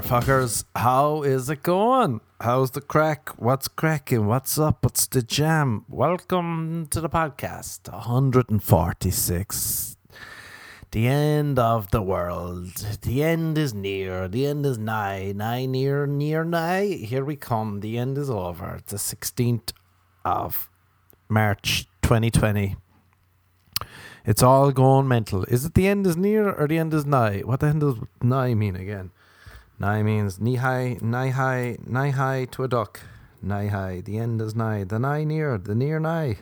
There, fuckers. How is it going? How's the crack? What's cracking? What's up? What's the jam? Welcome to the podcast 146. The end of the world. The end is near. The end is nigh. Nigh, near, near, nigh. Here we come. The end is over. It's the 16th of March 2020. It's all going mental. Is it the end is near or the end is nigh? What the end does nigh mean again? Nigh means high, nigh high to a duck. Nigh high. The end is nigh. The nigh near. The near nigh.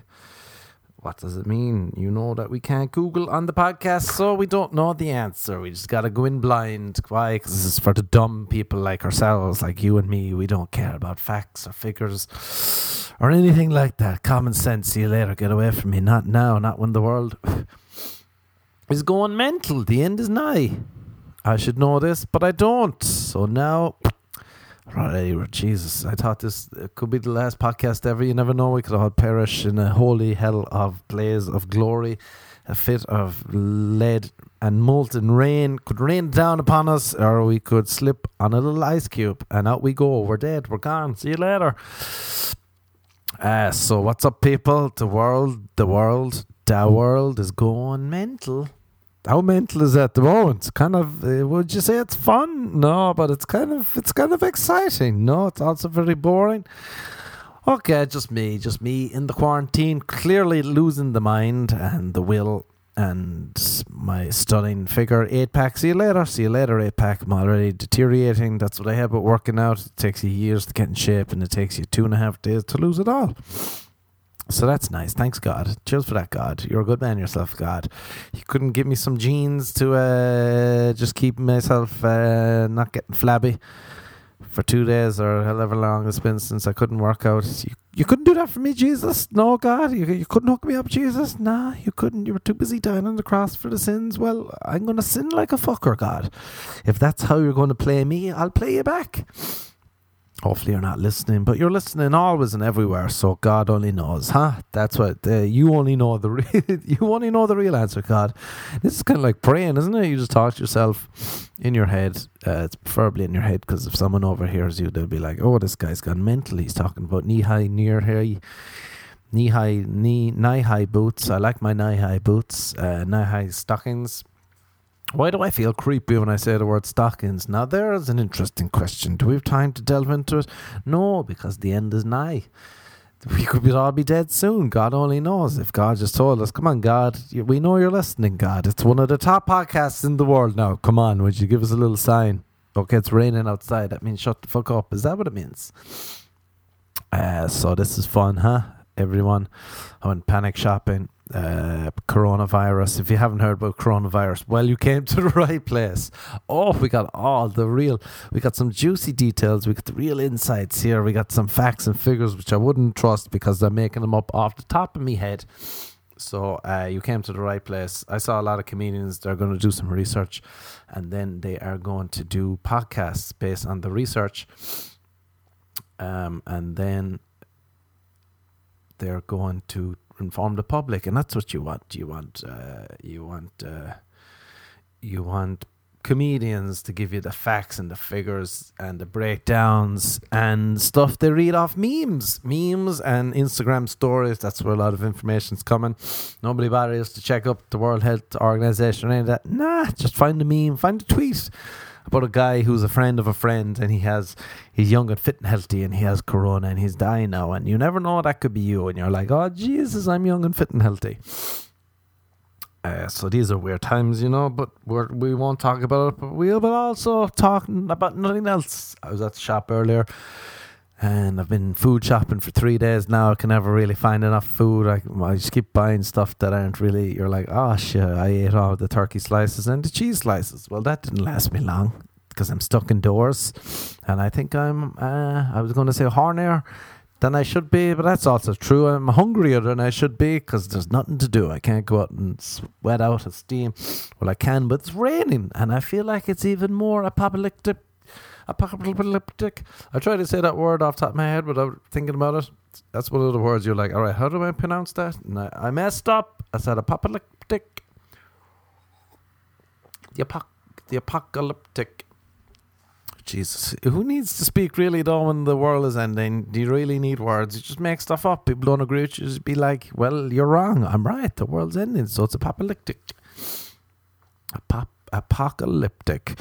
What does it mean? You know that we can't Google on the podcast, so we don't know the answer. We just gotta go in blind. Why? Because this is for the dumb people like ourselves, like you and me. We don't care about facts or figures or anything like that. Common sense. See you later. Get away from me. Not now. Not when the world is going mental. The end is nigh. I should know this, but I don't. So now, right, Jesus, I thought this could be the last podcast ever. You never know. We could all perish in a holy hell of blaze of glory. A fit of lead and molten rain could rain down upon us, or we could slip on a little ice cube, and out we go. We're dead. We're gone. See you later. Uh, so what's up, people? The world, the world, the world is going mental. How mental is that at the moment? It's Kind of. Uh, would you say it's fun? No, but it's kind of. It's kind of exciting. No, it's also very boring. Okay, just me, just me in the quarantine, clearly losing the mind and the will and my stunning figure. Eight pack. See you later. See you later. Eight pack. I'm already deteriorating. That's what I have. But working out, it takes you years to get in shape, and it takes you two and a half days to lose it all. So that's nice. Thanks, God. Cheers for that, God. You're a good man yourself, God. You couldn't give me some jeans to uh, just keep myself uh, not getting flabby for two days or however long it's been since I couldn't work out. You, you couldn't do that for me, Jesus. No, God. You, you couldn't hook me up, Jesus. Nah, you couldn't. You were too busy dying on the cross for the sins. Well, I'm going to sin like a fucker, God. If that's how you're going to play me, I'll play you back. Hopefully you're not listening, but you're listening always and everywhere. So God only knows, huh? That's what uh, you only know the re- you only know the real answer, God. This is kind of like praying, isn't it? You just talk to yourself in your head. Uh, it's preferably in your head because if someone overhears you, they'll be like, "Oh, this guy's gone mental. He's talking about knee high, near high." Knee high, knee, knee high boots. I like my knee high boots, uh, knee high stockings. Why do I feel creepy when I say the word stockings? Now, there is an interesting question. Do we have time to delve into it? No, because the end is nigh. We could all be dead soon. God only knows. If God just told us, come on, God, we know you're listening, God. It's one of the top podcasts in the world now. Come on, would you give us a little sign? Okay, it's raining outside. That means shut the fuck up. Is that what it means? Uh, so this is fun, huh? Everyone. I went panic shopping uh, coronavirus. If you haven't heard about coronavirus, well, you came to the right place. Oh, we got all the real, we got some juicy details. We got the real insights here. We got some facts and figures which I wouldn't trust because they're making them up off the top of me head. So uh, you came to the right place. I saw a lot of comedians. They're going to do some research, and then they are going to do podcasts based on the research. Um, and then they're going to inform the public, and that's what you want. You want uh, you want uh, you want comedians to give you the facts and the figures and the breakdowns and stuff they read off memes, memes and Instagram stories. That's where a lot of information's coming. Nobody bothers to check up the World Health Organization or any of that. Nah, just find the meme, find the tweet about a guy who's a friend of a friend and he has he's young and fit and healthy and he has corona and he's dying now and you never know that could be you and you're like oh jesus i'm young and fit and healthy. Uh, so these are weird times you know but we're, we won't talk about it but we'll be also talking about nothing else. I was at the shop earlier and I've been food shopping for three days now. I can never really find enough food. I, I just keep buying stuff that aren't really. You're like, oh shit! I ate all the turkey slices and the cheese slices. Well, that didn't last me long because I'm stuck indoors, and I think I'm. Uh, I was going to say hornier than I should be, but that's also true. I'm hungrier than I should be because there's nothing to do. I can't go out and sweat out a steam. Well, I can, but it's raining, and I feel like it's even more apocalyptic apocalyptic. I tried to say that word off top of my head without thinking about it. That's one of the words you're like, all right, how do I pronounce that? And I, I messed up. I said apocalyptic. The, apoc- the apocalyptic. Jesus, who needs to speak really though when the world is ending? Do you really need words? You just make stuff up. People don't agree with you. Just be like, well, you're wrong. I'm right. The world's ending, so it's apocalyptic. Apop- apocalyptic.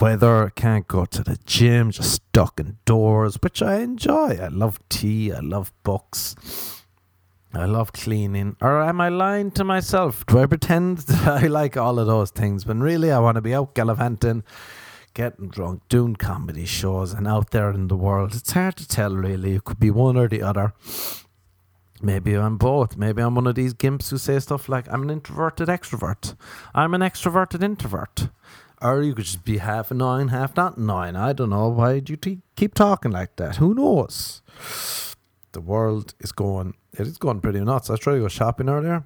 Weather, can't go to the gym, just stuck indoors, which I enjoy. I love tea, I love books. I love cleaning. Or am I lying to myself? Do I pretend that I like all of those things? When really I want to be out gallivanting, getting drunk, doing comedy shows, and out there in the world. It's hard to tell, really. It could be one or the other. Maybe I'm both. Maybe I'm one of these gimps who say stuff like, I'm an introverted extrovert. I'm an extroverted introvert. Or you could just be half annoying, half not annoying. I don't know. Why do you t- keep talking like that? Who knows? The world is going it is going pretty nuts. I tried to go shopping earlier.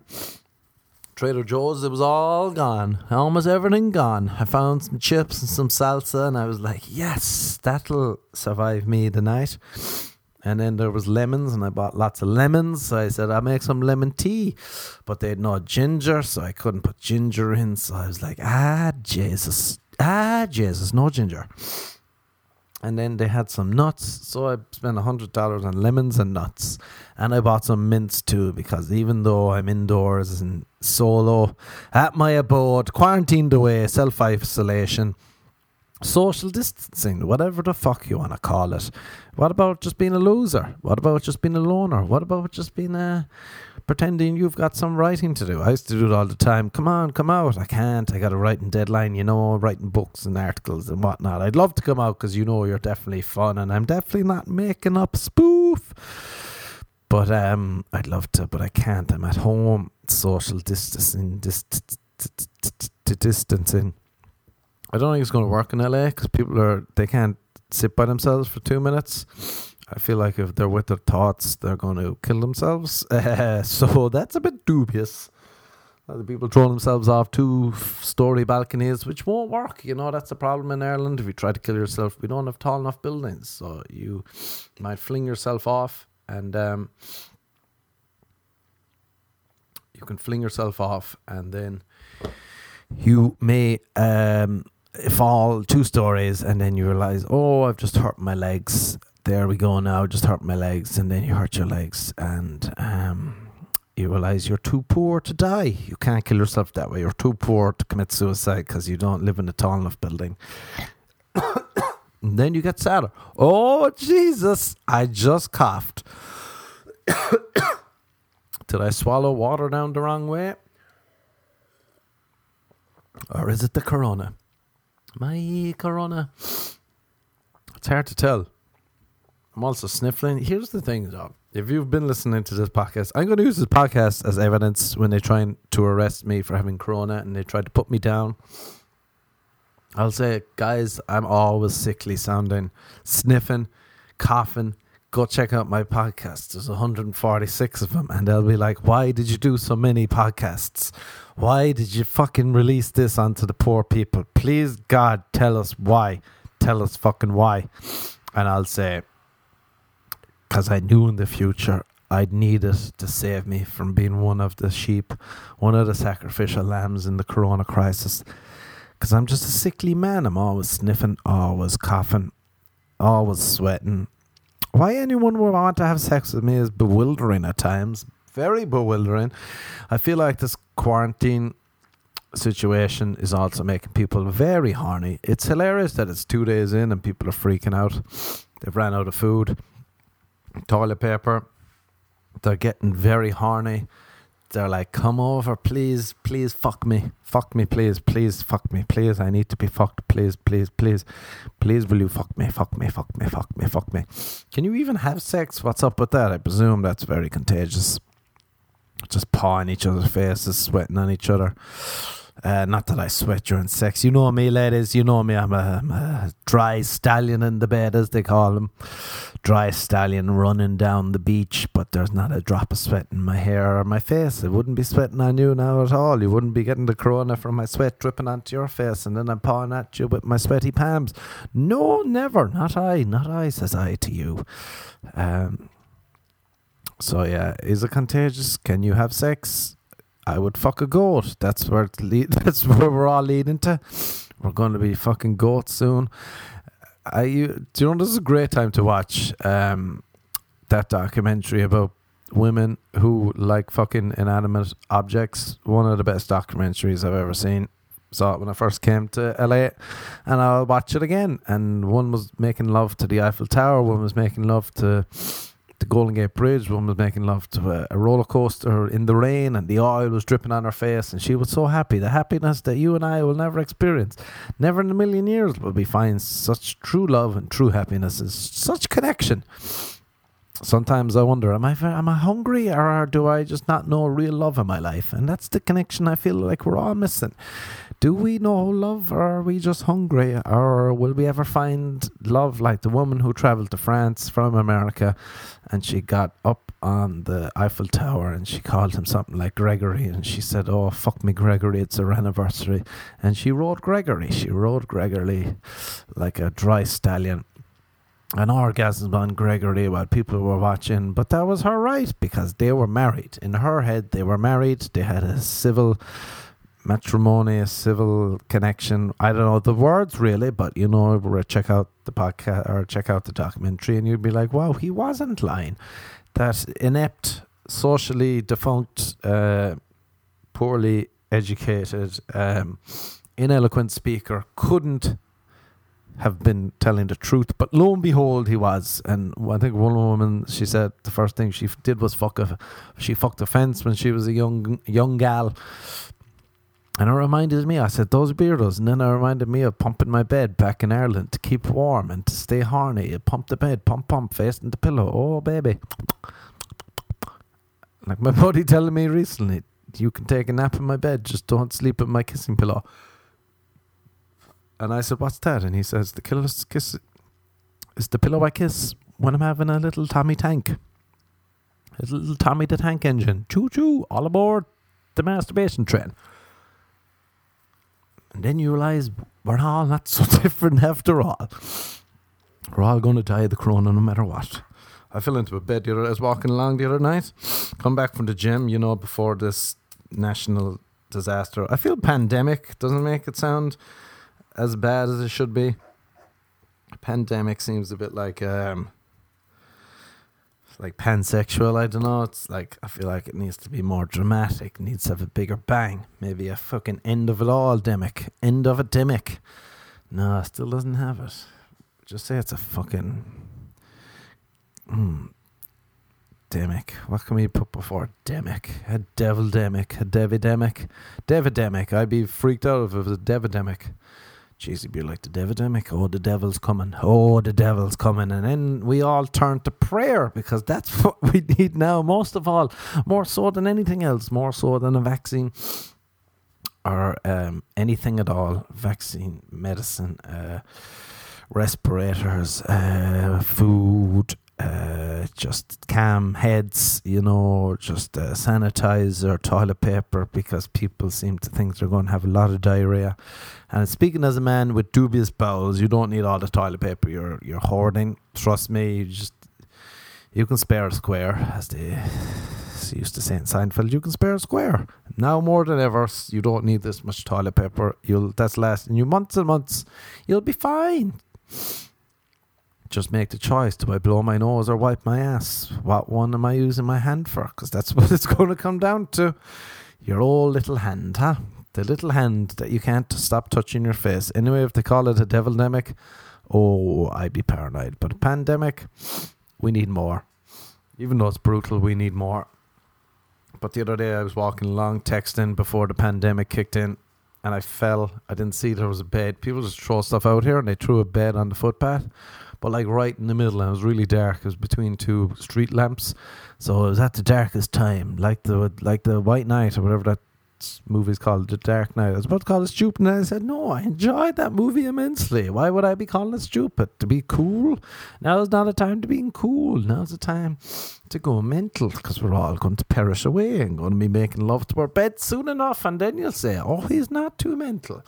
Trader Joe's, it was all gone. Almost everything gone. I found some chips and some salsa, and I was like, yes, that'll survive me the night. And then there was lemons, and I bought lots of lemons. So I said, I'll make some lemon tea. But they had no ginger, so I couldn't put ginger in. So I was like, ah, Jesus. Ah, Jesus, no ginger and then they had some nuts. So I spent a hundred dollars on lemons and nuts, and I bought some mints too because even though I'm indoors and solo at my abode, quarantined away, self isolation, social distancing, whatever the fuck you want to call it. What about just being a loser? What about just being a loner? What about just being a pretending you've got some writing to do. I used to do it all the time. Come on, come out. I can't. I got a writing deadline, you know, writing books and articles and whatnot. I'd love to come out because you know you're definitely fun and I'm definitely not making up spoof. But um, I'd love to, but I can't. I'm at home, social distancing, dist- distancing. I don't think it's going to work in LA because people are they can't sit by themselves for two minutes. I feel like if they're with their thoughts, they're going to kill themselves. So that's a bit dubious. The people throw themselves off two story balconies, which won't work. You know, that's the problem in Ireland. If you try to kill yourself, we don't have tall enough buildings. So you might fling yourself off and um, you can fling yourself off and then you may um, fall two stories and then you realize, oh, I've just hurt my legs there we go now, just hurt my legs, and then you hurt your legs, and um, you realize you're too poor to die. You can't kill yourself that way. You're too poor to commit suicide because you don't live in a tall enough building. then you get sadder. Oh, Jesus, I just coughed. Did I swallow water down the wrong way? Or is it the corona? My corona. It's hard to tell. I'm also sniffling. Here's the thing, though. If you've been listening to this podcast, I'm going to use this podcast as evidence when they try to arrest me for having corona and they try to put me down. I'll say, guys, I'm always sickly sounding, sniffing, coughing. Go check out my podcast. There's 146 of them, and they'll be like, "Why did you do so many podcasts? Why did you fucking release this onto the poor people? Please, God, tell us why. Tell us fucking why." And I'll say, because I knew in the future I'd need it to save me from being one of the sheep, one of the sacrificial lambs in the corona crisis. Because I'm just a sickly man. I'm always sniffing, always coughing, always sweating. Why anyone would want to have sex with me is bewildering at times. Very bewildering. I feel like this quarantine situation is also making people very horny. It's hilarious that it's two days in and people are freaking out. They've ran out of food toilet paper. They're getting very horny. They're like, come over, please, please fuck me. Fuck me, please, please, fuck me, please. I need to be fucked, please, please, please. Please, will you fuck me, fuck me, fuck me, fuck me, fuck me. Can you even have sex? What's up with that? I presume that's very contagious. Just pawing each other's faces, sweating on each other. Uh, not that I sweat during sex. You know me, ladies. You know me. I'm a, I'm a, dry stallion in the bed, as they call them. Dry stallion running down the beach, but there's not a drop of sweat in my hair or my face. It wouldn't be sweating on you now at all. You wouldn't be getting the corona from my sweat dripping onto your face, and then I'm pawing at you with my sweaty palms. No, never. Not I. Not I, says I to you. Um, so, yeah, is it contagious? Can you have sex? I would fuck a goat. That's where le- that's where we're all leading to. We're going to be fucking goats soon. I you, do you know this is a great time to watch um, that documentary about women who like fucking inanimate objects. One of the best documentaries I've ever seen. Saw it when I first came to LA, and I'll watch it again. And one was making love to the Eiffel Tower. One was making love to the Golden Gate Bridge. One was making love to a, a, roller coaster in the rain, and the oil was dripping on her face, and she was so happy. The happiness that you and I will never experience, never in a million years will we find such true love and true happiness, and such connection sometimes I wonder, am I am I hungry or do I just not know real love in my life? And that's the connection I feel like we're all missing. Do we know love or are we just hungry? Or will we ever find love like the woman who traveled to France from America and she got up on the Eiffel Tower and she called him something like Gregory and she said, Oh, fuck me, Gregory, it's our anniversary. And she wrote Gregory. She wrote Gregory like a dry stallion an orgasm on Gregory while people were watching, but that was her right because they were married. In her head, they were married. They had a civil matrimony, a civil connection. I don't know the words really, but you know, check out the podcast or check out the documentary, and you'd be like, "Wow, he wasn't lying." That inept, socially defunct, uh, poorly educated, um, ineloquent speaker couldn't have been telling the truth. But lo and behold, he was. And I think one woman, she said the first thing she did was fuck a, she fucked a fence when she was a young young gal. And it reminded me, I said, those beardos. And then it reminded me of pumping my bed back in Ireland to keep warm and to stay horny. You pump the bed, pump, pump, facing the pillow. Oh, baby. Like my buddy telling me recently, you can take a nap in my bed, just don't sleep in my kissing pillow. And I said, What's that? And he says, The killer's kiss is the pillow I kiss when I'm having a little Tommy tank. A little Tommy the Tank engine. Choo choo, all aboard the masturbation train. And then you realize we're all not so different after all. We're all going to die of the corona no matter what. I fell into a bed the other I was walking along the other night, come back from the gym, you know, before this national disaster. I feel pandemic doesn't make it sound as bad as it should be. Pandemic seems a bit like um like pansexual. I don't know. It's like I feel like it needs to be more dramatic. It needs to have a bigger bang. Maybe a fucking end of it all demic. End of a demic. No, still doesn't have it. Just say it's a fucking hmm, demic. What can we put before demic? A devil demic. A devidemic. Devidemic. I'd be freaked out if it was a devidemic. Jeez, it'd be like the Devidemic. Oh, the devil's coming. Oh, the devil's coming. And then we all turn to prayer because that's what we need now, most of all, more so than anything else, more so than a vaccine or um, anything at all. Vaccine, medicine, uh, respirators, uh, food, uh, just cam heads, you know, just uh, sanitizer, toilet paper, because people seem to think they're going to have a lot of diarrhea. And speaking as a man with dubious bowels, you don't need all the toilet paper you're you're hoarding. Trust me, you just you can spare a square, as they used to say in Seinfeld. You can spare a square now more than ever. You don't need this much toilet paper. You'll that's lasting you months and months. You'll be fine just make the choice do I blow my nose or wipe my ass? What one am I using my hand for? Because that's what it's going to come down to. Your old little hand, huh? The little hand that you can't stop touching your face. Anyway, if they call it a devilemic, oh, I'd be paranoid. But a pandemic, we need more. Even though it's brutal, we need more. But the other day I was walking along texting before the pandemic kicked in and I fell. I didn't see there was a bed. People just throw stuff out here and they threw a bed on the footpath but like right in the middle, and it was really dark. It was between two street lamps, so it was at the darkest time, like the like the White Night or whatever that movie's called, The Dark Knight. I was about to call it stupid, and I said, no, I enjoyed that movie immensely. Why would I be calling it stupid? To be cool? Now is not a time to be cool. Now's the time to go mental, because we're all going to perish away and going to be making love to our bed soon enough, and then you'll say, oh, he's not too mental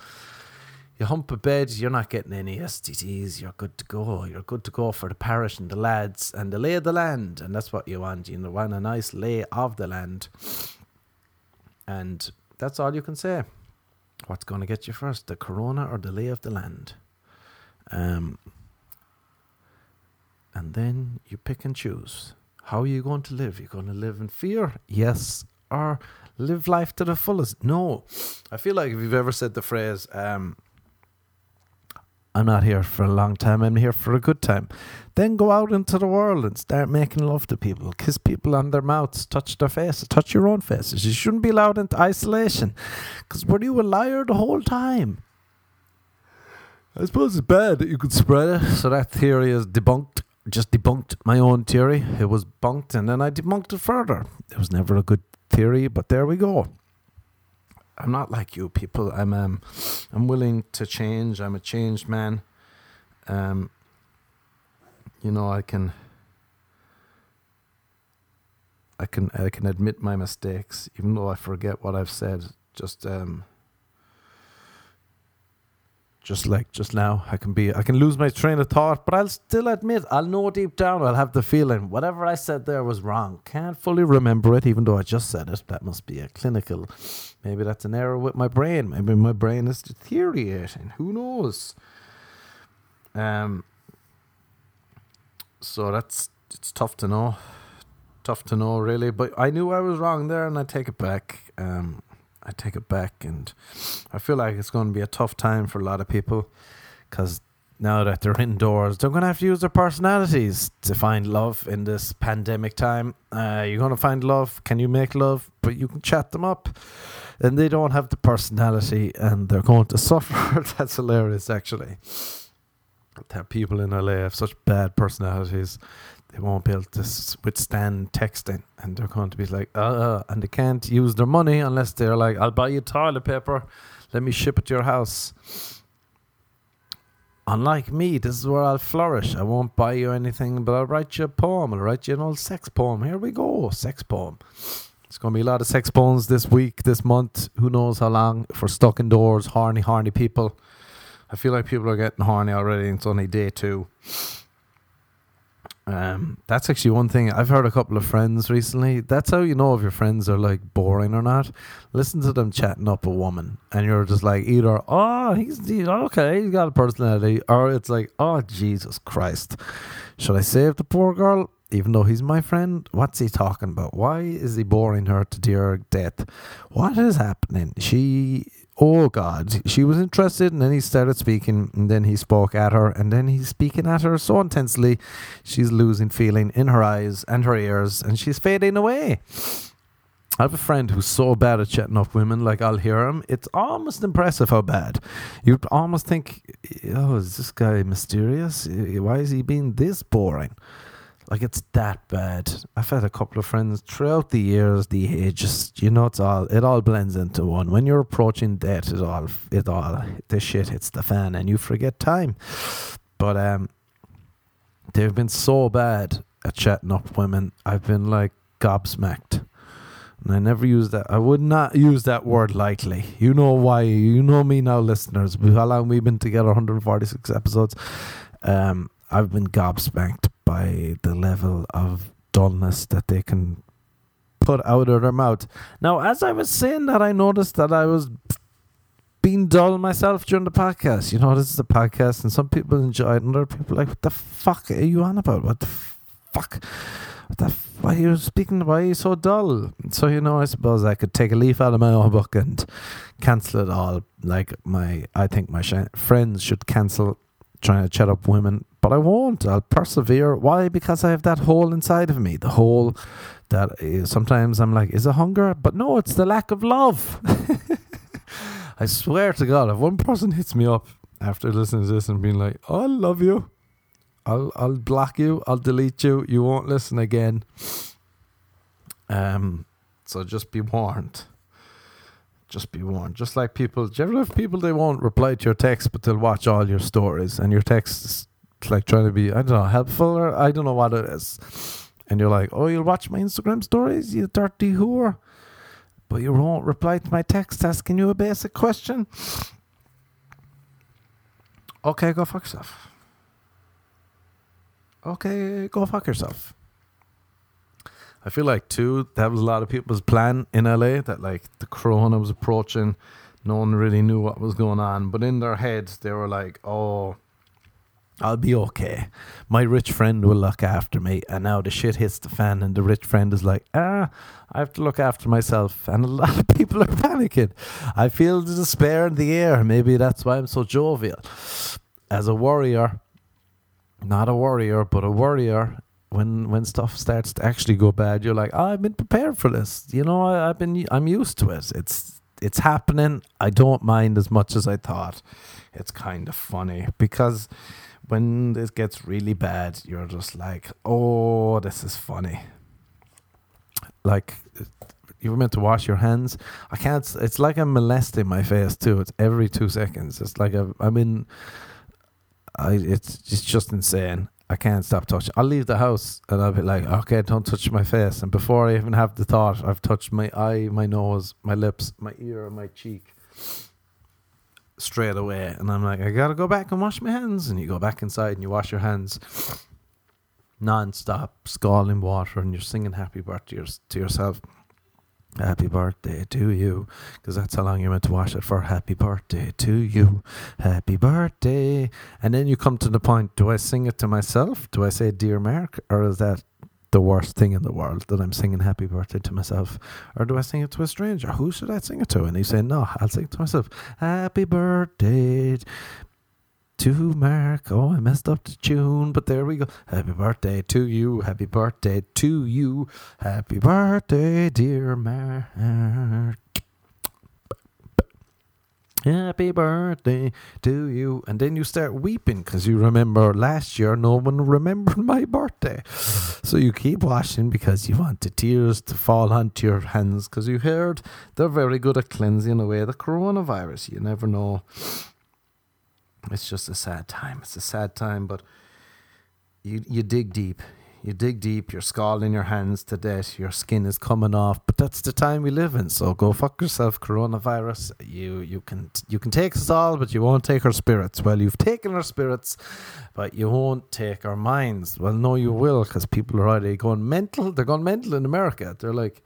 you hump a bed, you're not getting any STDs, you're good to go. You're good to go for the parish and the lads and the lay of the land. And that's what you want. You want a nice lay of the land. And that's all you can say. What's going to get you first, the corona or the lay of the land? Um, and then you pick and choose. How are you going to live? You're going to live in fear? Yes. Or live life to the fullest? No. I feel like if you've ever said the phrase, um, I'm not here for a long time, I'm here for a good time. Then go out into the world and start making love to people, kiss people on their mouths, touch their faces, touch your own faces. You shouldn't be allowed into isolation. Because were you a liar the whole time? I suppose it's bad that you could spread it. So that theory is debunked. Just debunked my own theory. It was bunked and then I debunked it further. It was never a good theory, but there we go. I'm not like you people. I'm um, I'm willing to change. I'm a changed man. Um, you know, I can I can I can admit my mistakes, even though I forget what I've said. Just um, just like just now, I can be I can lose my train of thought, but I'll still admit I'll know deep down I'll have the feeling whatever I said there was wrong. Can't fully remember it, even though I just said it. That must be a clinical. Maybe that's an error with my brain. Maybe my brain is deteriorating. Who knows? Um. So that's it's tough to know, tough to know really. But I knew I was wrong there, and I take it back. Um, I take it back, and I feel like it's going to be a tough time for a lot of people because now that they're indoors, they're going to have to use their personalities to find love in this pandemic time. Uh, you're going to find love. Can you make love? But you can chat them up. And they don't have the personality and they're going to suffer. That's hilarious, actually. That people in LA have such bad personalities they won't be able to withstand texting and they're going to be like uh, uh and they can't use their money unless they're like i'll buy you toilet paper. Let me ship it to your house. Unlike me this is where i'll flourish. I won't buy you anything but i'll write you a poem. I'll write you an old sex poem. Here we go sex poem. It's going to be a lot of sex poems this week this month. Who knows how long we're stuck indoors horny horny people. I feel like people are getting horny already it's only day two um, that's actually one thing I've heard a couple of friends recently. That's how you know if your friends are like boring or not. Listen to them chatting up a woman, and you're just like either oh he's, okay he's got a personality, or it's like oh Jesus Christ, should I save the poor girl? Even though he's my friend, what's he talking about? Why is he boring her to dear death? What is happening? She oh God, she was interested, and then he started speaking, and then he spoke at her, and then he's speaking at her so intensely, she's losing feeling in her eyes and her ears, and she's fading away. I have a friend who's so bad at chatting up women, like I'll hear him. It's almost impressive how bad. You'd almost think, oh, is this guy mysterious? Why is he being this boring? Like it's that bad. I've had a couple of friends throughout the years, the ages. You know, it's all it all blends into one. When you're approaching death, it all it all the shit hits the fan, and you forget time. But um, they've been so bad at chatting up women. I've been like gobsmacked. And I never use that. I would not use that word lightly. You know why. You know me now, listeners. How long we've been together? 146 episodes. Um, I've been gobsmacked by the level of dullness that they can put out of their mouth. Now, as I was saying that, I noticed that I was being dull myself during the podcast. You know, this is a podcast, and some people enjoy it, and other people like, "What the fuck are you on about? What the fuck? What the? F- why are you speaking? Why are you so dull?" So you know, I suppose I could take a leaf out of my own book and cancel it all. Like my, I think my sh- friends should cancel trying to chat up women but I won't. I'll persevere. Why? Because I have that hole inside of me. The hole that is, sometimes I'm like, is it hunger? But no, it's the lack of love. I swear to God, if one person hits me up after listening to this and being like, oh, I love you, I'll I'll block you, I'll delete you, you won't listen again. Um, so just be warned. Just be warned. Just like people, do you ever have people they won't reply to your text, but they'll watch all your stories, and your texts like trying to be I don't know helpful or I don't know what it is. And you're like, oh, you'll watch my Instagram stories, you dirty whore, but you won't reply to my text asking you a basic question. Okay, go fuck yourself. Okay, go fuck yourself. I feel like too that was a lot of people's plan in LA that like the corona was approaching, no one really knew what was going on, but in their heads they were like, oh I'll be okay. My rich friend will look after me. And now the shit hits the fan, and the rich friend is like, ah, I have to look after myself. And a lot of people are panicking. I feel the despair in the air. Maybe that's why I'm so jovial. As a warrior, not a warrior, but a warrior, when when stuff starts to actually go bad, you're like, oh, I've been prepared for this. You know, I, I've been, I'm used to it. It's it's happening. I don't mind as much as I thought. It's kind of funny because when this gets really bad, you're just like, oh, this is funny. Like, you were meant to wash your hands. I can't. It's like I'm molesting my face too. It's every two seconds. It's like i am in. I. It's it's just insane. I can't stop touching. I'll leave the house and I'll be like, okay, don't touch my face. And before I even have the thought, I've touched my eye, my nose, my lips, my ear, my cheek straight away. And I'm like, I gotta go back and wash my hands. And you go back inside and you wash your hands non stop, scalding water, and you're singing happy birthday to yourself. Happy birthday to you, because that's how long you're meant to wash it for. Happy birthday to you, happy birthday. And then you come to the point do I sing it to myself? Do I say, Dear Mark? Or is that the worst thing in the world that I'm singing happy birthday to myself? Or do I sing it to a stranger? Who should I sing it to? And he's saying, No, I'll sing it to myself. Happy birthday to Mark. Oh, I messed up the tune, but there we go. Happy birthday to you. Happy birthday to you. Happy birthday, dear Mark. Happy birthday to you. And then you start weeping because you remember last year no one remembered my birthday. So you keep washing because you want the tears to fall onto your hands because you heard they're very good at cleansing away the coronavirus. You never know. It's just a sad time. It's a sad time, but you, you dig deep you dig deep, you're scalding your hands to death, your skin is coming off, but that's the time we live in. So go fuck yourself, coronavirus. You you can you can take us all, but you won't take our spirits. Well, you've taken our spirits, but you won't take our minds. Well, no, you will, because people are already going mental. They're going mental in America. They're like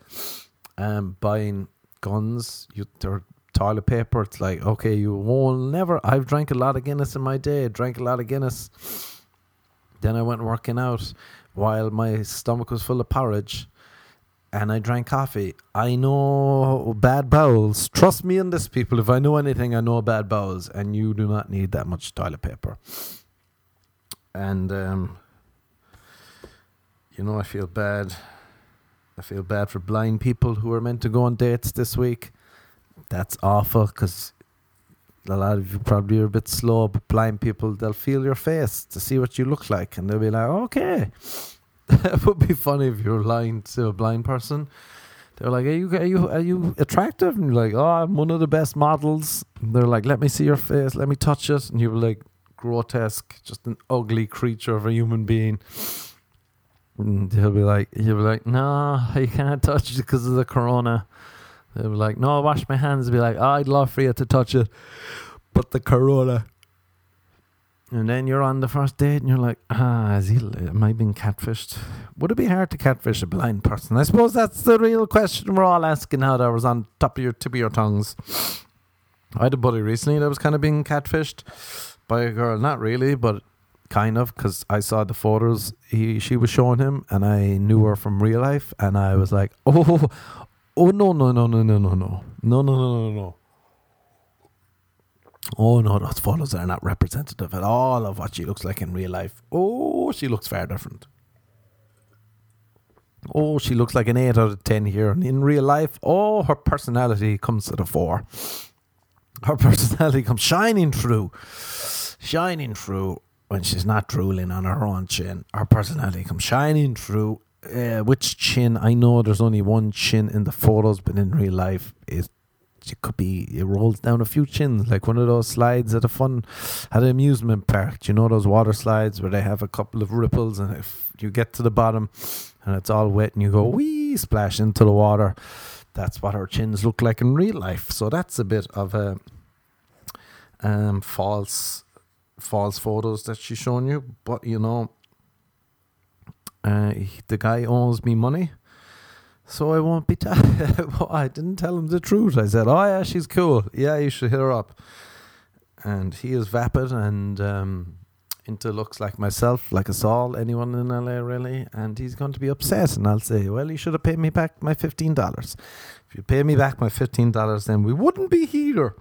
um, buying guns. You they're toilet paper. It's like okay, you won't never. I've drank a lot of Guinness in my day. Drank a lot of Guinness. Then I went working out while my stomach was full of porridge and I drank coffee. I know bad bowels. Trust me on this, people. If I know anything, I know bad bowels, and you do not need that much toilet paper. And um, you know, I feel bad. I feel bad for blind people who are meant to go on dates this week. That's awful because a lot of you probably are a bit slow, but blind people, they'll feel your face to see what you look like, and they'll be like, okay. that would be funny if you're lying to a blind person. They're like, are you, are you, are you attractive? And you're like, oh, I'm one of the best models. And they're like, let me see your face, let me touch it. And you're like, grotesque, just an ugly creature of a human being. And he'll be like, he'll be like, no, you can't touch it because of the corona. They were like, no, I wash my hands. Be like, oh, I'd love for you to touch it, but the corona. And then you're on the first date and you're like, ah, is he, am I being catfished? Would it be hard to catfish a blind person? I suppose that's the real question we're all asking now that was on top of your tip of your tongues. I had a buddy recently that was kind of being catfished by a girl. Not really, but kind of, because I saw the photos he she was showing him and I knew her from real life. And I was like, oh, Oh no no no no no no no no no no no no. Oh no, those photos are not representative at all of what she looks like in real life. Oh, she looks far different. Oh, she looks like an 8 out of 10 here. And in real life, oh, her personality comes to the fore. Her personality comes shining through. Shining through when she's not drooling on her own chin. Her personality comes shining through uh, which chin? I know there's only one chin in the photos, but in real life, it it could be it rolls down a few chins, like one of those slides at a fun at an amusement park. Do you know those water slides where they have a couple of ripples, and if you get to the bottom and it's all wet, and you go wee splash into the water. That's what our chins look like in real life. So that's a bit of a um, false false photos that she's showing you. But you know, uh, the guy owes me money, so I won't be. T- well, I didn't tell him the truth. I said, "Oh yeah, she's cool. Yeah, you should hit her up." And he is vapid, and um, into looks like myself, like us all, anyone in LA really, and he's going to be upset. And I'll say, well, you should have paid me back my fifteen dollars. If you pay me back my fifteen dollars, then we wouldn't be here.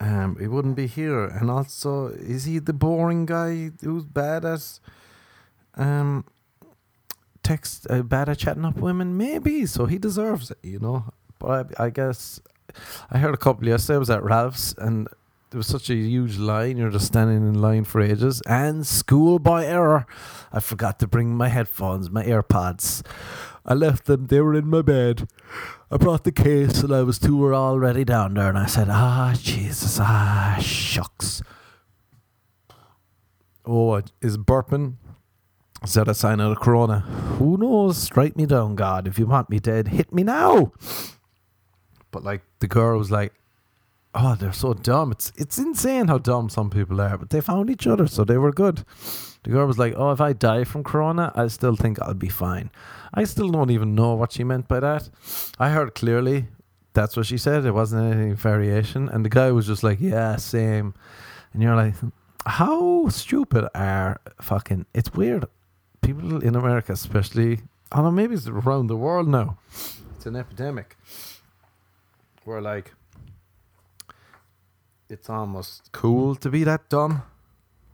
Um, we wouldn't be here. And also, is he the boring guy who's bad at um text, uh, bad at chatting up women? Maybe. So he deserves it, you know. But I, I guess I heard a couple yesterday. I was at Ralph's and there was such a huge line. You're just standing in line for ages. And school by error, I forgot to bring my headphones, my AirPods. I left them. They were in my bed. I brought the case, and I was two were already down there. And I said, "Ah, Jesus, ah, shucks." Oh, is burping? Is that a sign of the corona? Who knows? Strike me down, God. If you want me dead, hit me now. But like the girl was like, oh, they're so dumb. It's it's insane how dumb some people are. But they found each other, so they were good. The girl was like, oh, if I die from corona, I still think I'll be fine. I still don't even know what she meant by that. I heard clearly that's what she said. It wasn't any variation. And the guy was just like, yeah, same. And you're like, how stupid are fucking. It's weird. People in America, especially, I don't know, maybe it's around the world now. It's an epidemic. Where, like, it's almost cool to be that dumb.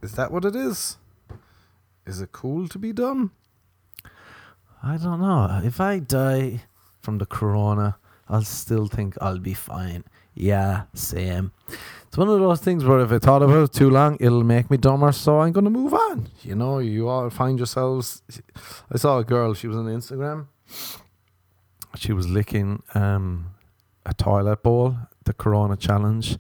Is that what it is? Is it cool to be dumb? I don't know. If I die from the corona, I'll still think I'll be fine. Yeah, same. It's one of those things where if I thought about it too long, it'll make me dumber, so I'm going to move on. You know, you all find yourselves. I saw a girl, she was on Instagram. She was licking um, a toilet bowl, the Corona challenge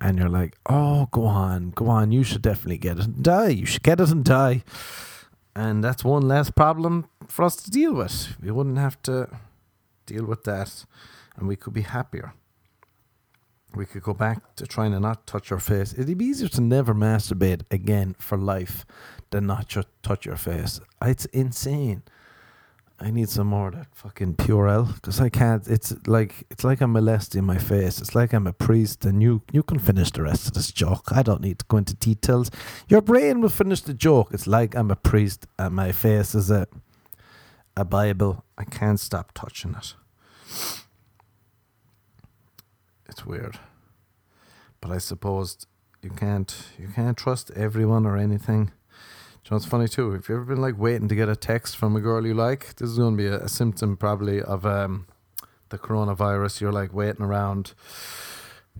and you're like, oh, go on, go on, you should definitely get it and die. You should get it and die. And that's one less problem for us to deal with. We wouldn't have to deal with that and we could be happier. We could go back to trying to not touch our face. It'd be easier to never masturbate again for life than not touch your face. It's insane. I need some more of that fucking Purell because I can't. It's like it's like I'm molesting my face. It's like I'm a priest, and you you can finish the rest of this joke. I don't need to go into details. Your brain will finish the joke. It's like I'm a priest, and my face is a a Bible. I can't stop touching it. It's weird, but I suppose you can't you can't trust everyone or anything you know, it's funny too. If you've ever been like waiting to get a text from a girl you like, this is going to be a, a symptom probably of um, the coronavirus. You're like waiting around.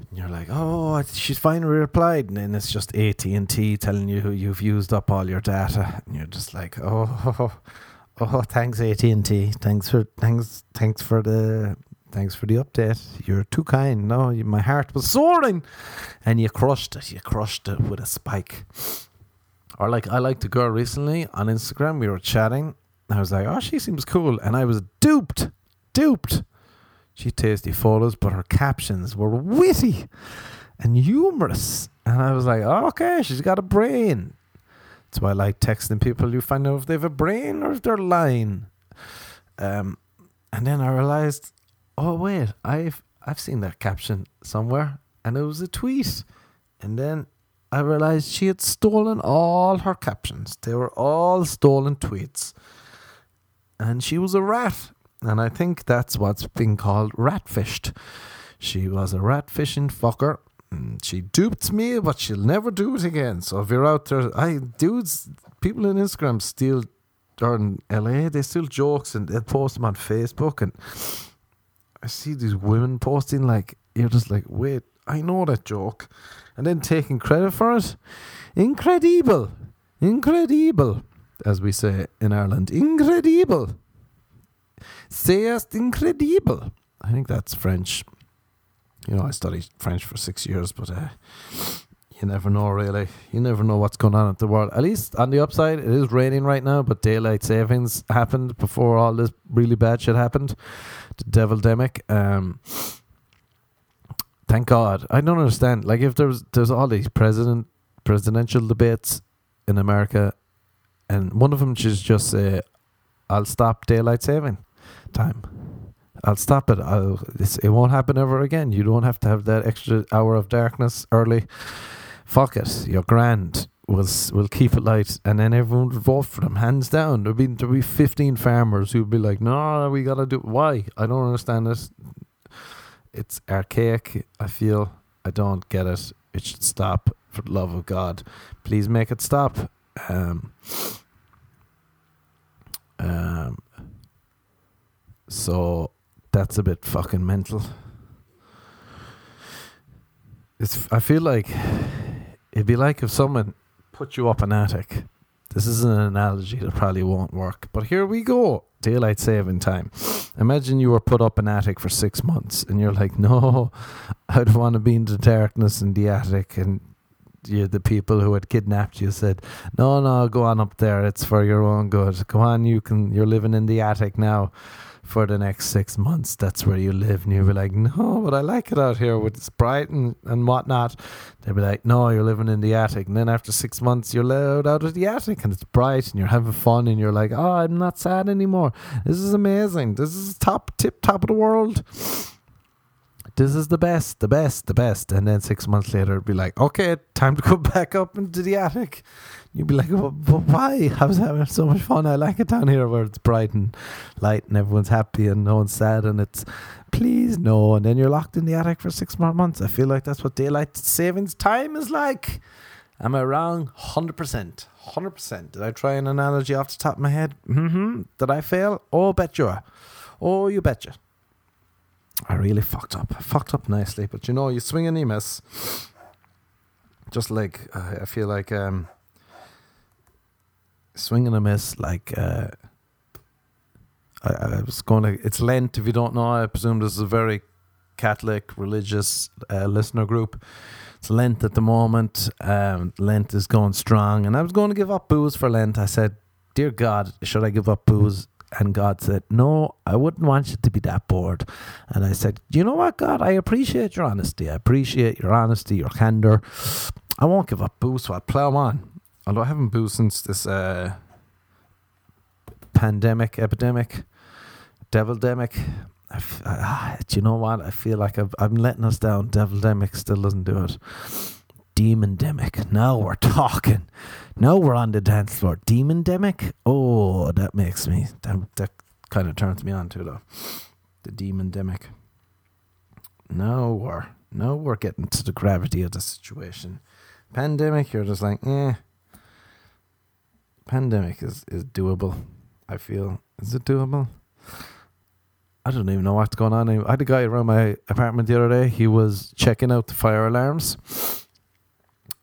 And you're like, oh, she's finally replied, and then it's just AT and T telling you you've used up all your data, and you're just like, oh, oh, oh thanks AT and T, thanks for thanks thanks for the thanks for the update. You're too kind. No, my heart was soaring, and you crushed it. You crushed it with a spike. Or like I liked a girl recently on Instagram. We were chatting. I was like, oh, she seems cool, and I was duped, duped. She tasty photos, but her captions were witty and humorous. And I was like, oh, okay, she's got a brain. That's why I like texting people. You find out if they have a brain or if they're lying. Um, and then I realized, oh wait, I've I've seen that caption somewhere, and it was a tweet. And then I realized she had stolen all her captions. They were all stolen tweets. And she was a rat. And I think that's what's being called ratfished. She was a rat fishing fucker. Mm, she duped me, but she'll never do it again. So if you're out there, I dudes, people in Instagram steal or in LA, they steal jokes and they post them on Facebook. And I see these women posting like you're just like, wait, I know that joke and then taking credit for it. Incredible. Incredible, as we say in Ireland. Incredible. Sayest incredible. I think that's French. You know, I studied French for six years, but uh, you never know, really. You never know what's going on in the world. At least on the upside, it is raining right now, but daylight savings happened before all this really bad shit happened. The devil demic. Um, thank God. I don't understand. Like if there's there's all these president presidential debates in America, and one of them should just say, "I'll stop daylight saving time. I'll stop it. I'll. it won't happen ever again. You don't have to have that extra hour of darkness early. Fuck it. You're grand. we'll we'll keep it light, and then everyone would vote for them hands down. There'd be there'd be fifteen farmers who'd be like, "No, we gotta do why? I don't understand this. It's archaic. I feel I don't get it. It should stop for the love of God. Please make it stop." Um, um, so that's a bit fucking mental. It's. I feel like it'd be like if someone put you up an attic. This is an analogy that probably won't work, but here we go. Daylight saving time. Imagine you were put up an attic for six months, and you're like, "No, I don't want to be in the darkness in the attic." And you, the people who had kidnapped you said, "No, no, go on up there. It's for your own good. Go on. You can. You're living in the attic now." For the next six months. That's where you live. And you'll be like, no, but I like it out here with it's bright and, and whatnot. They'll be like, no, you're living in the attic. And then after six months, you're let out of the attic and it's bright and you're having fun and you're like, oh, I'm not sad anymore. This is amazing. This is top, tip top of the world. This is the best, the best, the best. And then six months later, it'd be like, okay, time to go back up into the attic. You'd be like, well, but why? I was having so much fun. I like it down here where it's bright and light and everyone's happy and no one's sad and it's please no. And then you're locked in the attic for six more months. I feel like that's what daylight savings time is like. Am I wrong? 100%. 100%. Did I try an analogy off the top of my head? Mm-hmm. Did I fail? Oh, bet you. Oh, you betcha. I really fucked up. I fucked up nicely. But you know, you swing and you miss. Just like, uh, I feel like um, a miss. Like, uh, I, I was going to, it's Lent. If you don't know, I presume this is a very Catholic religious uh, listener group. It's Lent at the moment. Um, Lent is going strong. And I was going to give up booze for Lent. I said, Dear God, should I give up booze? And God said, No, I wouldn't want you to be that bored. And I said, You know what, God? I appreciate your honesty. I appreciate your honesty, your candor. I won't give up booze, so I'll plow on. Although I haven't boozed since this uh, pandemic, epidemic, devil demic. I f- I, ah, do you know what? I feel like I've, I'm letting us down. Devil demic still doesn't do it. Demon demic. Now we're talking. Now we're on the dance floor. Demon demic. Oh, that makes me. That, that kind of turns me on too, though. The demon demic. Now we're now we're getting to the gravity of the situation. Pandemic, you're just like, eh. Pandemic is is doable. I feel. Is it doable? I don't even know what's going on. I had a guy around my apartment the other day. He was checking out the fire alarms,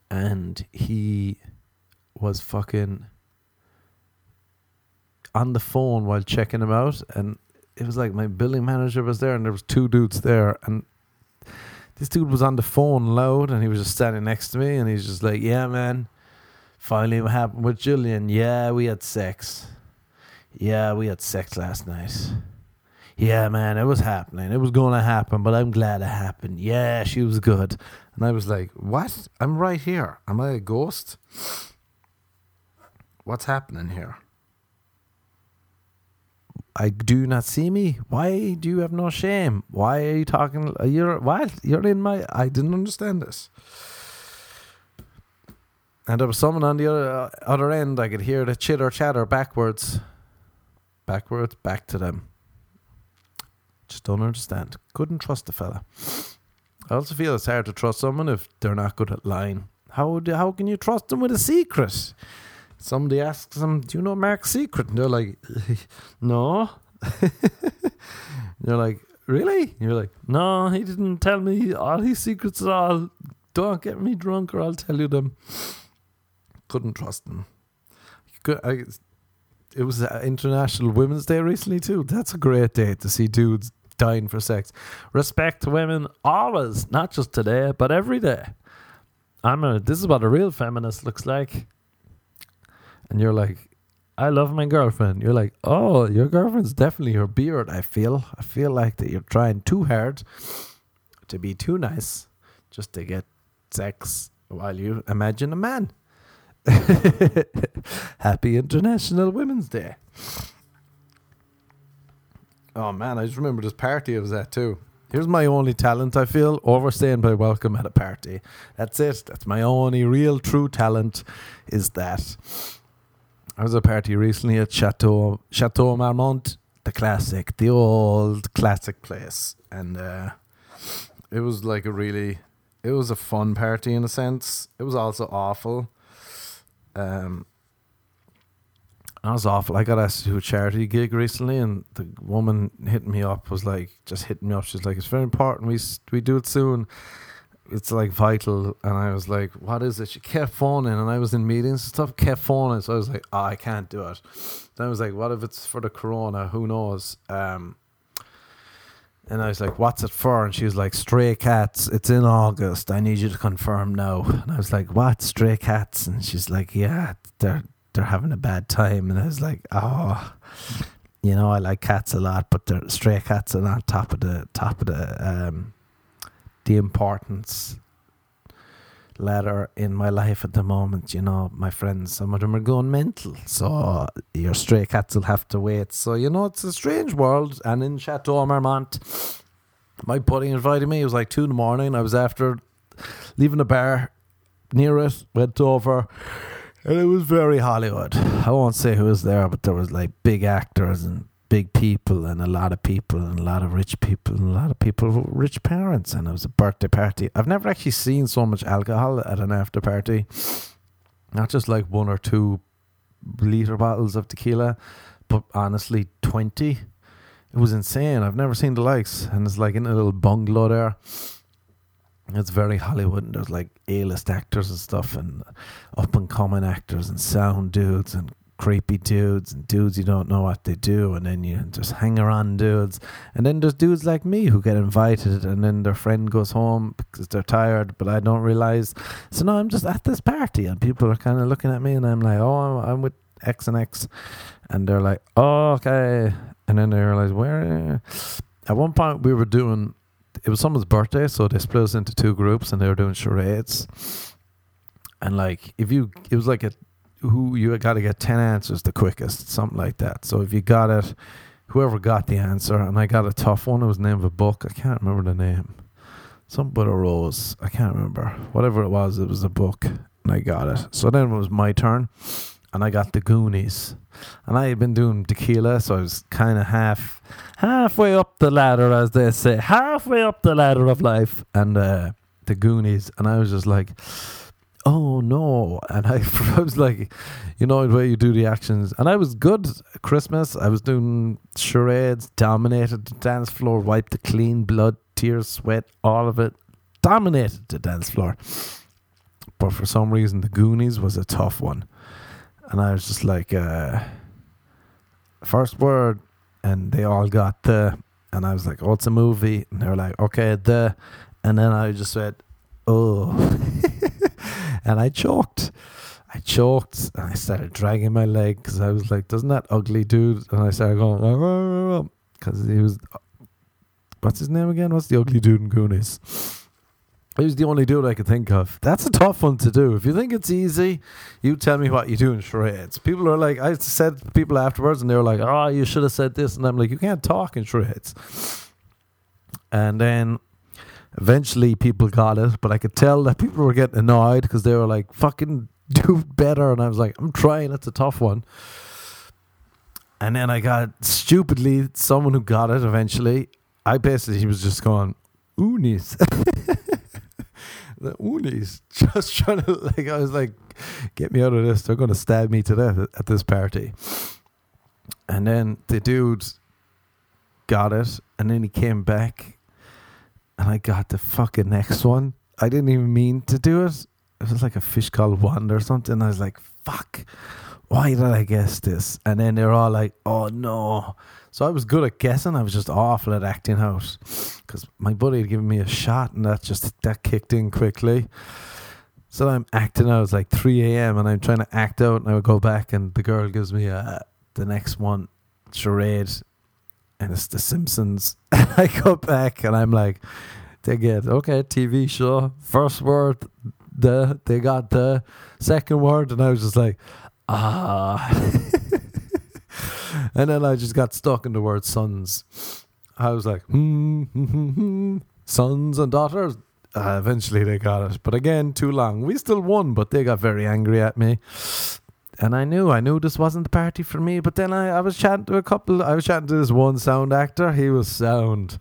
and he was fucking on the phone while checking him out. And it was like my building manager was there, and there was two dudes there, and this dude was on the phone loud, and he was just standing next to me, and he's just like, "Yeah, man." Finally, what happened with Julian? Yeah, we had sex. Yeah, we had sex last night. Yeah, man, it was happening. It was going to happen, but I'm glad it happened. Yeah, she was good. And I was like, What? I'm right here. Am I a ghost? What's happening here? I do not see me. Why do you have no shame? Why are you talking? You're what? You're in my. I didn't understand this. And there was someone on the other uh, other end. I could hear the chitter chatter backwards, backwards, back to them. Just don't understand. Couldn't trust the fella. I also feel it's hard to trust someone if they're not good at lying. How do, how can you trust them with a secret? Somebody asks them, "Do you know Mark's secret?" And they're like, "No." you're like, "Really?" And you're like, "No, he didn't tell me all his secrets at all. Don't get me drunk, or I'll tell you them." Couldn't trust them. I, it was uh, International Women's Day recently too. That's a great day to see dudes dying for sex. Respect to women always, not just today, but every day. I'm a. This is what a real feminist looks like. And you're like, I love my girlfriend. You're like, oh, your girlfriend's definitely her beard. I feel. I feel like that you're trying too hard to be too nice, just to get sex while you imagine a man. Happy International Women's Day. Oh man, I just remember this party I was at too. Here's my only talent, I feel overstaying by welcome at a party. That's it. That's my only real true talent, is that. I was at a party recently at Chateau Chateau Marmont, the classic, the old classic place. And uh, it was like a really it was a fun party in a sense. It was also awful. Um I was awful. I got asked to do a charity gig recently, and the woman hitting me up was like, just hitting me up. She's like, "It's very important. We we do it soon. It's like vital." And I was like, "What is it?" She kept phoning, and I was in meetings and stuff. Kept phoning, so I was like, oh, "I can't do it." Then I was like, "What if it's for the corona? Who knows?" Um, and I was like, "What's it for?" And she was like, "Stray Cats. It's in August. I need you to confirm now." And I was like, "What? Stray Cats?" And she's like, "Yeah, they're they're having a bad time." And I was like, "Oh, you know, I like cats a lot, but the stray cats are not top of the top of the um the importance ladder in my life at the moment. You know, my friends, some of them are going mental, so your stray cats will have to wait. So you know, it's a strange world. And in Chateau Marmont, my buddy invited me. It was like two in the morning. I was after leaving the bar near it, went over. And it was very Hollywood. I won't say who was there, but there was like big actors and big people and a lot of people and a lot of rich people and a lot of people with rich parents. And it was a birthday party. I've never actually seen so much alcohol at an after party. Not just like one or two liter bottles of tequila, but honestly, 20. It was insane. I've never seen the likes. And it's like in a little bungalow there. It's very Hollywood, and there's like A-list actors and stuff, and up and coming actors, and sound dudes, and creepy dudes, and dudes you don't know what they do, and then you just hang around dudes, and then there's dudes like me who get invited, and then their friend goes home because they're tired, but I don't realize. So now I'm just at this party, and people are kind of looking at me, and I'm like, oh, I'm, I'm with X and X, and they're like, oh, okay, and then they realize where. At one point, we were doing it was someone's birthday, so they split us into two groups and they were doing charades. And like, if you, it was like a, who you got to get 10 answers the quickest, something like that. So if you got it, whoever got the answer, and I got a tough one, it was the name of a book. I can't remember the name. Something but a rose. I can't remember. Whatever it was, it was a book, and I got it. So then it was my turn, and I got the Goonies. And I had been doing tequila, so I was kind of half, halfway up the ladder, as they say, halfway up the ladder of life, and uh, the Goonies. And I was just like, oh no! And I, I was like, you know, the way you do the actions. And I was good Christmas. I was doing charades, dominated the dance floor, wiped the clean blood, tears, sweat, all of it, dominated the dance floor. But for some reason, the Goonies was a tough one and I was just like, uh, first word, and they all got the, and I was like, oh, it's a movie, and they were like, okay, the, and then I just said, oh, and I choked. I choked and I started dragging my leg because I was like, doesn't that ugly dude? And I started going, because he was, what's his name again? What's the ugly dude in Goonies? He was the only dude I could think of. That's a tough one to do. If you think it's easy, you tell me what you do in charades. People are like, I said to people afterwards, and they were like, "Oh, you should have said this," and I'm like, "You can't talk in charades." And then eventually, people got it, but I could tell that people were getting annoyed because they were like, "Fucking do better," and I was like, "I'm trying. It's a tough one." And then I got stupidly someone who got it eventually. I basically he was just going, "Oonies." the Oonies just trying to like I was like, get me out of this. They're gonna stab me to death at, at this party. And then the dude got it, and then he came back, and I got the fucking next one. I didn't even mean to do it. It was like a fish called Wanda or something. I was like, fuck, why did I guess this? And then they're all like, oh no. So I was good at guessing. I was just awful at acting out because my buddy had given me a shot, and that just that kicked in quickly. So I'm acting out. It's like 3 a.m. and I'm trying to act out, and I would go back, and the girl gives me uh, the next one charade, and it's The Simpsons. I go back, and I'm like, they get okay TV show first word, the they got the second word, and I was just like, ah. and then I just got stuck in the word sons. I was like, hmm, hmm, hmm, hmm. sons and daughters. Uh, eventually they got it, but again, too long. We still won, but they got very angry at me. And I knew, I knew this wasn't the party for me. But then I, I was chatting to a couple. I was chatting to this one sound actor. He was sound.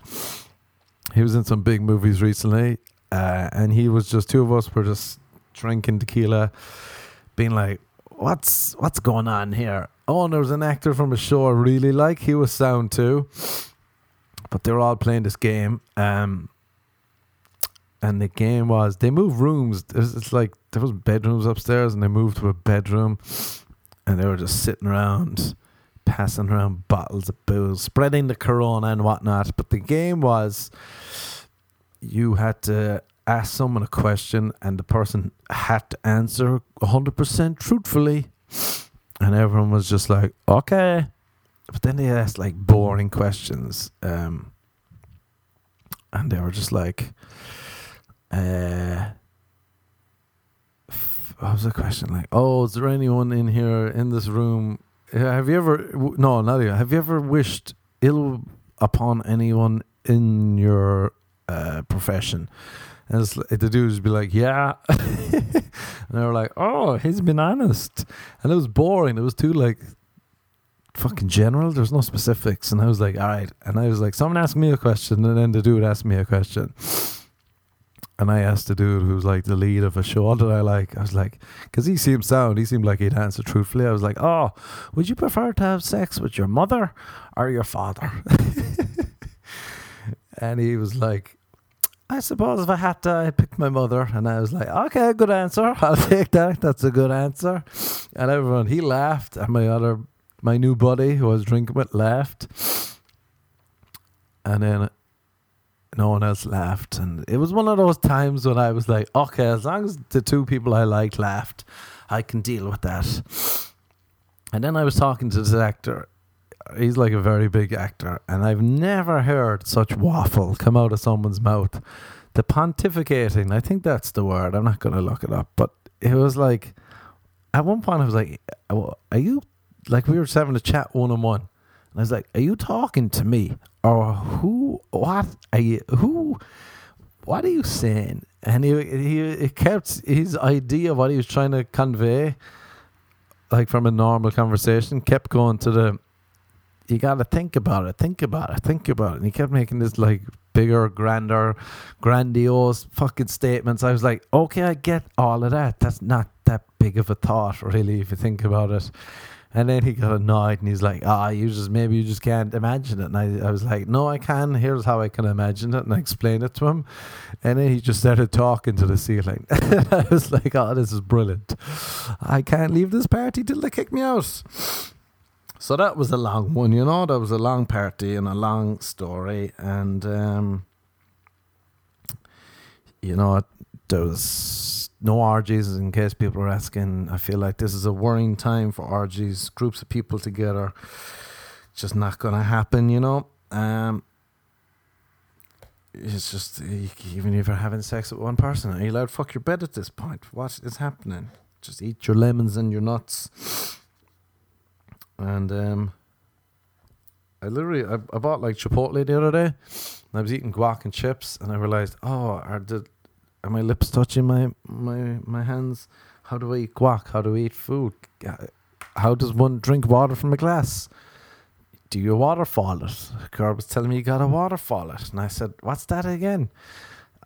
He was in some big movies recently, uh, and he was just two of us were just drinking tequila, being like, "What's what's going on here?" Oh, and there was an actor from a show I really like. He was sound too, but they were all playing this game. Um, and the game was they moved rooms. It's, like there was bedrooms upstairs, and they moved to a bedroom, and they were just sitting around, passing around bottles of booze, spreading the corona and whatnot. But the game was, you had to ask someone a question, and the person had to answer hundred percent truthfully, and everyone was just like, okay. But then they asked like boring questions, um, and they were just like uh, what was the question like? Oh, is there anyone in here in this room? Have you ever? No, not you. Have you ever wished ill upon anyone in your uh, profession? And the dudes be like, yeah. and they were like, oh, he's been honest. And it was boring. It was too like fucking general. There's no specifics. And I was like, all right. And I was like, someone asked me a question. And then the dude asked me a question. And I asked the dude who's like the lead of a show that I like, I was like, because he seemed sound, he seemed like he'd answer truthfully. I was like, oh, would you prefer to have sex with your mother or your father? and he was like, I suppose if I had to, I'd pick my mother. And I was like, okay, good answer. I'll take that. That's a good answer. And everyone, he laughed. And my other, my new buddy who I was drinking with laughed. And then no one else laughed. And it was one of those times when I was like, okay, as long as the two people I liked laughed, I can deal with that. And then I was talking to this actor. He's like a very big actor, and I've never heard such waffle come out of someone's mouth. The pontificating, I think that's the word. I'm not going to look it up, but it was like, at one point, I was like, Are you, like, we were having a chat one on one. I was like, Are you talking to me? Or who, what are you, who, what are you saying? And he, he, he kept his idea of what he was trying to convey, like from a normal conversation, kept going to the, you got to think about it, think about it, think about it. And he kept making this like bigger, grander, grandiose fucking statements. I was like, okay, I get all of that. That's not that big of a thought, really, if you think about it. And then he got annoyed and he's like, ah, oh, you just, maybe you just can't imagine it. And I, I was like, no, I can. Here's how I can imagine it. And I explained it to him. And then he just started talking to the ceiling. And I was like, oh, this is brilliant. I can't leave this party till they kick me out. So that was a long one, you know, that was a long party and a long story. And, um, you know, there was no orgies in case people are asking. I feel like this is a worrying time for orgies, groups of people together. Just not going to happen, you know. Um, it's just even if you're having sex with one person, are you allowed to fuck your bed at this point? What is happening? Just eat your lemons and your nuts. And um, I literally I, I bought like Chipotle the other day. And I was eating guac and chips, and I realized, oh, are the are my lips touching my my my hands? How do I eat guac? How do I eat food? Uh, how does one drink water from a glass? Do you waterfall it? Girl was telling me you got to waterfall it, and I said, "What's that again?"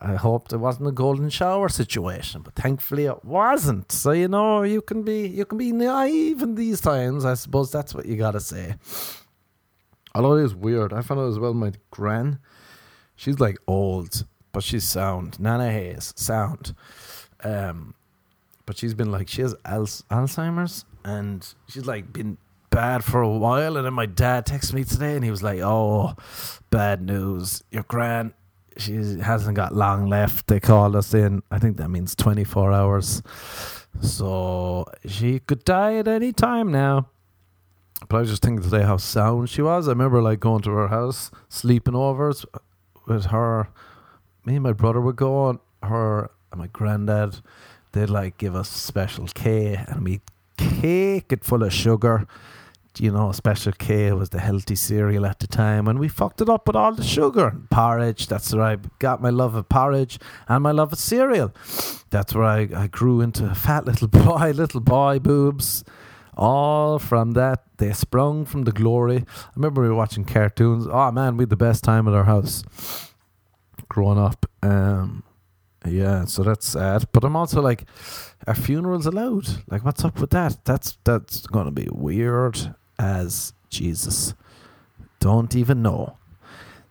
I hoped it wasn't a golden shower situation, but thankfully it wasn't. So you know, you can be you can be naive in these times. I suppose that's what you gotta say. Although it is weird, I found out as well. My gran, she's like old, but she's sound. Nana Hayes, sound. Um, but she's been like she has Alzheimer's, and she's like been bad for a while. And then my dad texted me today, and he was like, "Oh, bad news. Your gran, she hasn't got long left. They called us in. I think that means twenty four hours, so she could die at any time now." But I was just thinking today how sound she was. I remember like going to her house, sleeping over with her me and my brother would go on. Her and my granddad, they'd like give us special K, and we cake it full of sugar, you know, Special K was the healthy cereal at the time, and we fucked it up with all the sugar. And porridge, that's where I got my love of porridge and my love of cereal. That's where I, I grew into a fat little boy, little boy boobs. All from that, they sprung from the glory. I remember we were watching cartoons. Oh man, we had the best time at our house growing up. Um, yeah, so that's sad. But I'm also like, are funerals allowed? Like, what's up with that? That's that's gonna be weird as Jesus. Don't even know.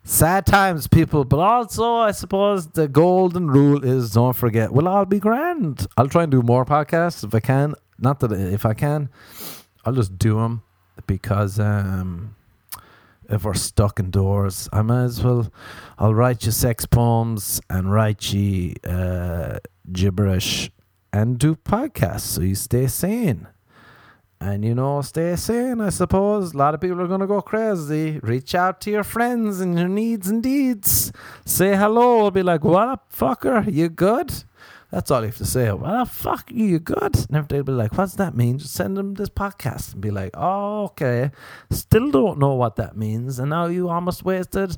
Sad times, people, but also I suppose the golden rule is don't forget. We'll all be grand. I'll try and do more podcasts if I can. Not that if I can, I'll just do them because um, if we're stuck indoors, I might as well. I'll write you sex poems and write you uh, gibberish and do podcasts so you stay sane. And you know, stay sane, I suppose. A lot of people are going to go crazy. Reach out to your friends and your needs and deeds. Say hello. I'll Be like, what up, fucker? You good? That's all you have to say. What oh, the fuck? You you're good? And if they'll be like, what's that mean? Just send them this podcast and be like, oh, okay. Still don't know what that means. And now you almost wasted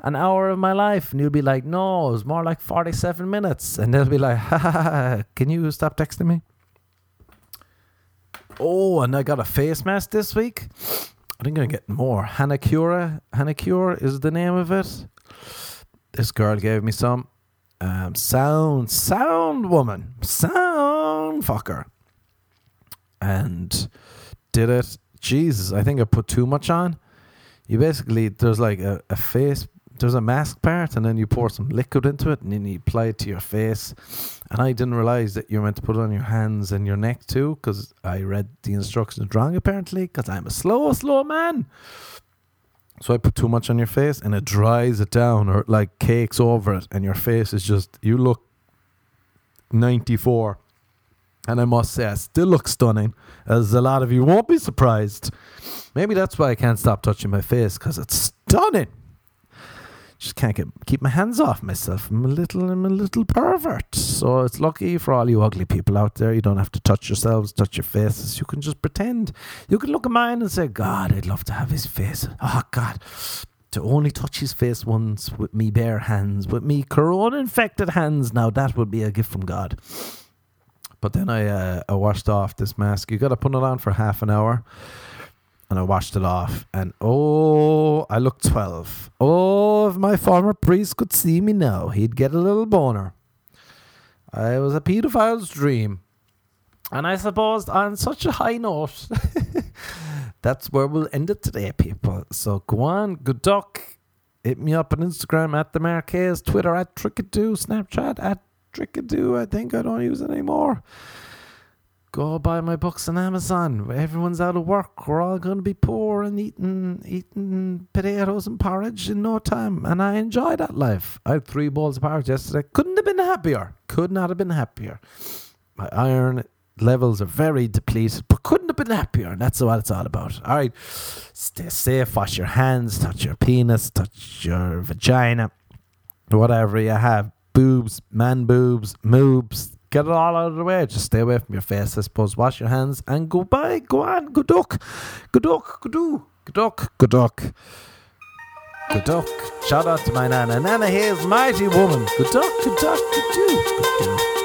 an hour of my life. And you'll be like, no, it was more like 47 minutes. And they'll be like, ha can you stop texting me? Oh, and I got a face mask this week. I think I'm getting more. Hanacure. Hanacure is the name of it. This girl gave me some. Um, sound, sound woman. Sound fucker. And did it. Jesus, I think I put too much on. You basically, there's like a, a face there's a mask part, and then you pour some liquid into it, and then you apply it to your face. And I didn't realize that you're meant to put it on your hands and your neck too, because I read the instructions wrong apparently, because I'm a slow, slow man. So I put too much on your face, and it dries it down, or like cakes over it, and your face is just you look 94. And I must say, I still look stunning, as a lot of you won't be surprised. Maybe that's why I can't stop touching my face, because it's stunning just can't get keep my hands off myself. I'm a little I'm a little pervert. So it's lucky for all you ugly people out there. You don't have to touch yourselves, touch your faces. You can just pretend. You can look at mine and say, God, I'd love to have his face. Oh God. To only touch his face once with me bare hands, with me corona infected hands. Now that would be a gift from God. But then I uh, I washed off this mask. You got to put it on for half an hour and I washed it off. And oh, I looked 12. Oh, if my former priest could see me now, he'd get a little boner. I was a pedophile's dream. And I suppose on such a high note, that's where we'll end it today, people. So go on, good duck. Hit me up on Instagram at the Marquez, Twitter at Trickadoo, Snapchat at Trickadoo. I think I don't use it anymore go buy my books on Amazon. Everyone's out of work. We're all going to be poor and eating eating potatoes and porridge in no time. And I enjoy that life. I had three bowls of porridge yesterday. Couldn't have been happier. Could not have been happier. My iron levels are very depleted, but couldn't have been happier. And that's what it's all about. All right. Stay safe. Wash your hands. Touch your penis. Touch your vagina. Whatever you have. Boobs, man boobs, moobs, Get it all out of the way. Just stay away from your face, I suppose. Wash your hands and go by. Go on. Good duck. Good duck. Good do. Good duck. Good duck. Good duck. Shout out to my Nana. Nana Hayes mighty woman. Good duck. Good duck. Good do. Good do.